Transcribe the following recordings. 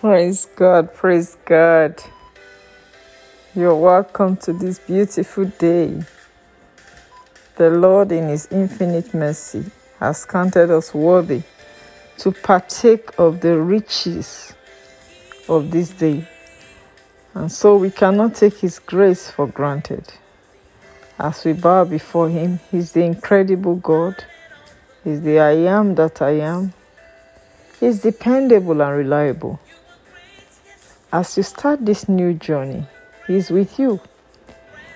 Praise God, praise God. You're welcome to this beautiful day. The Lord, in His infinite mercy, has counted us worthy to partake of the riches of this day. And so we cannot take His grace for granted. As we bow before Him, He's the incredible God, He's the I am that I am, He's dependable and reliable. As you start this new journey, He is with you.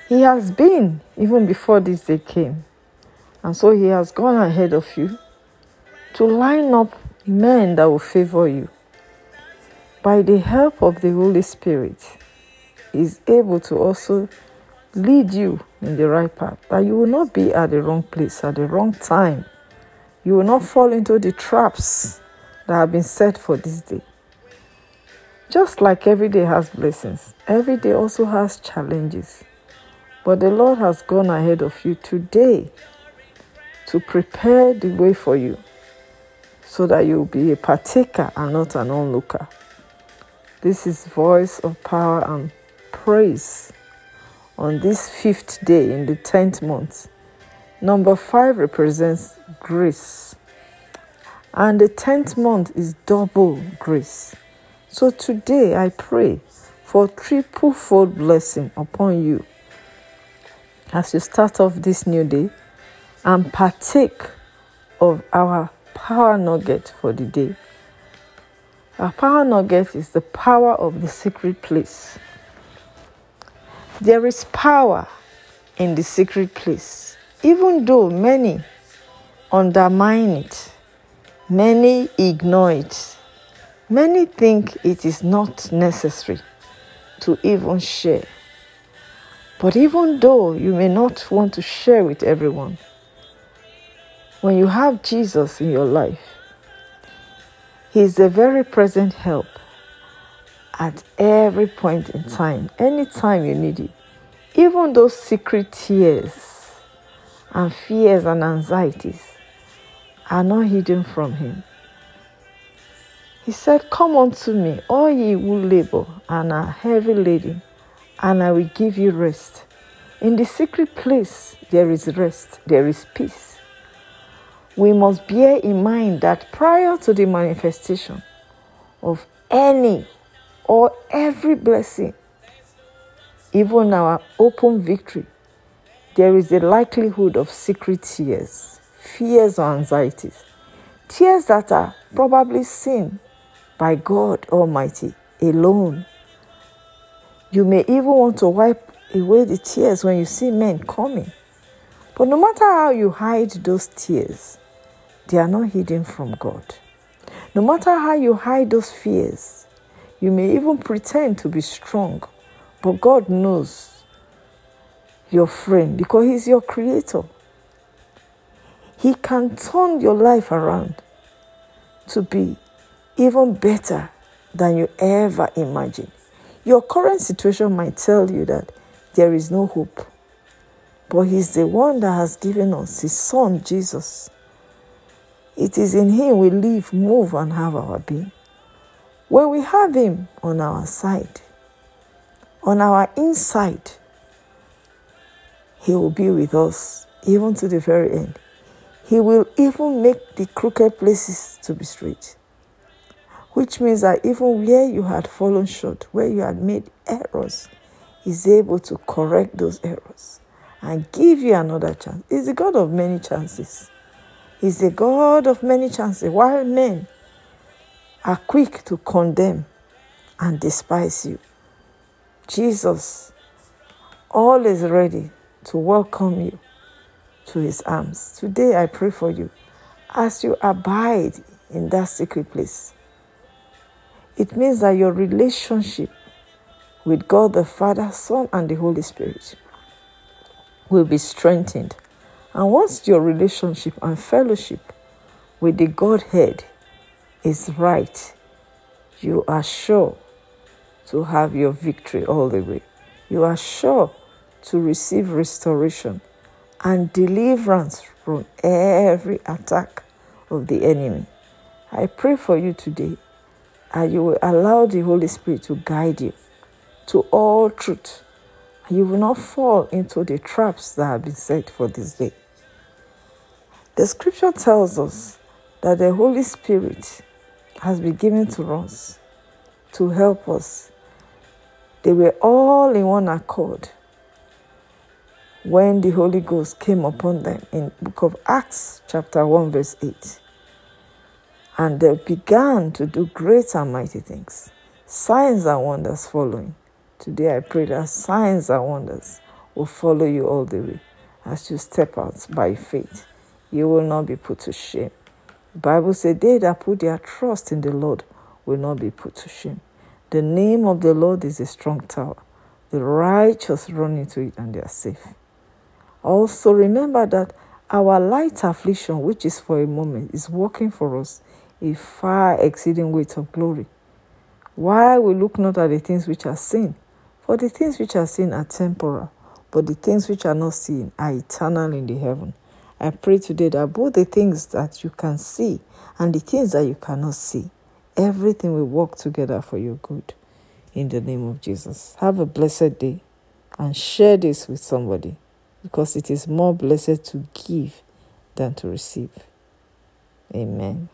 He has been even before this day came. And so He has gone ahead of you to line up men that will favor you. By the help of the Holy Spirit, He is able to also lead you in the right path, that you will not be at the wrong place at the wrong time. You will not fall into the traps that have been set for this day. Just like every day has blessings, every day also has challenges. But the Lord has gone ahead of you today to prepare the way for you so that you'll be a partaker and not an onlooker. This is voice of power and praise on this fifth day in the tenth month. Number five represents grace, and the tenth month is double grace. So today I pray for triple fold blessing upon you as you start off this new day and partake of our power nugget for the day. Our power nugget is the power of the secret place. There is power in the secret place, even though many undermine it, many ignore it Many think it is not necessary to even share. But even though you may not want to share with everyone, when you have Jesus in your life, He is a very present help at every point in time, anytime you need it. Even those secret tears and fears and anxieties are not hidden from Him. He said, Come unto me, all ye who labor and are heavy laden, and I will give you rest. In the secret place, there is rest, there is peace. We must bear in mind that prior to the manifestation of any or every blessing, even our open victory, there is a likelihood of secret tears, fears, or anxieties. Tears that are probably seen by God Almighty alone. You may even want to wipe away the tears when you see men coming. But no matter how you hide those tears, they are not hidden from God. No matter how you hide those fears, you may even pretend to be strong, but God knows your friend because He's your creator. He can turn your life around to be even better than you ever imagined. Your current situation might tell you that there is no hope, but He's the one that has given us His Son, Jesus. It is in Him we live, move, and have our being. When we have Him on our side, on our inside, He will be with us even to the very end. He will even make the crooked places to be straight which means that even where you had fallen short, where you had made errors, He's able to correct those errors and give you another chance. He's the God of many chances. He's the God of many chances. While men are quick to condemn and despise you, Jesus always ready to welcome you to his arms. Today I pray for you as you abide in that secret place it means that your relationship with God the Father, Son, and the Holy Spirit will be strengthened. And once your relationship and fellowship with the Godhead is right, you are sure to have your victory all the way. You are sure to receive restoration and deliverance from every attack of the enemy. I pray for you today and you will allow the Holy Spirit to guide you to all truth. You will not fall into the traps that have been set for this day. The scripture tells us that the Holy Spirit has been given to us to help us. They were all in one accord when the Holy Ghost came upon them in book of Acts chapter 1 verse 8. And they began to do great and mighty things. Signs and wonders following. Today I pray that signs and wonders will follow you all the way as you step out by faith. You will not be put to shame. The Bible says, They that put their trust in the Lord will not be put to shame. The name of the Lord is a strong tower. The righteous run into it and they are safe. Also, remember that our light affliction, which is for a moment, is working for us a far exceeding weight of glory. Why we look not at the things which are seen? For the things which are seen are temporal, but the things which are not seen are eternal in the heaven. I pray today that both the things that you can see and the things that you cannot see, everything will work together for your good. In the name of Jesus. Have a blessed day and share this with somebody because it is more blessed to give than to receive. Amen.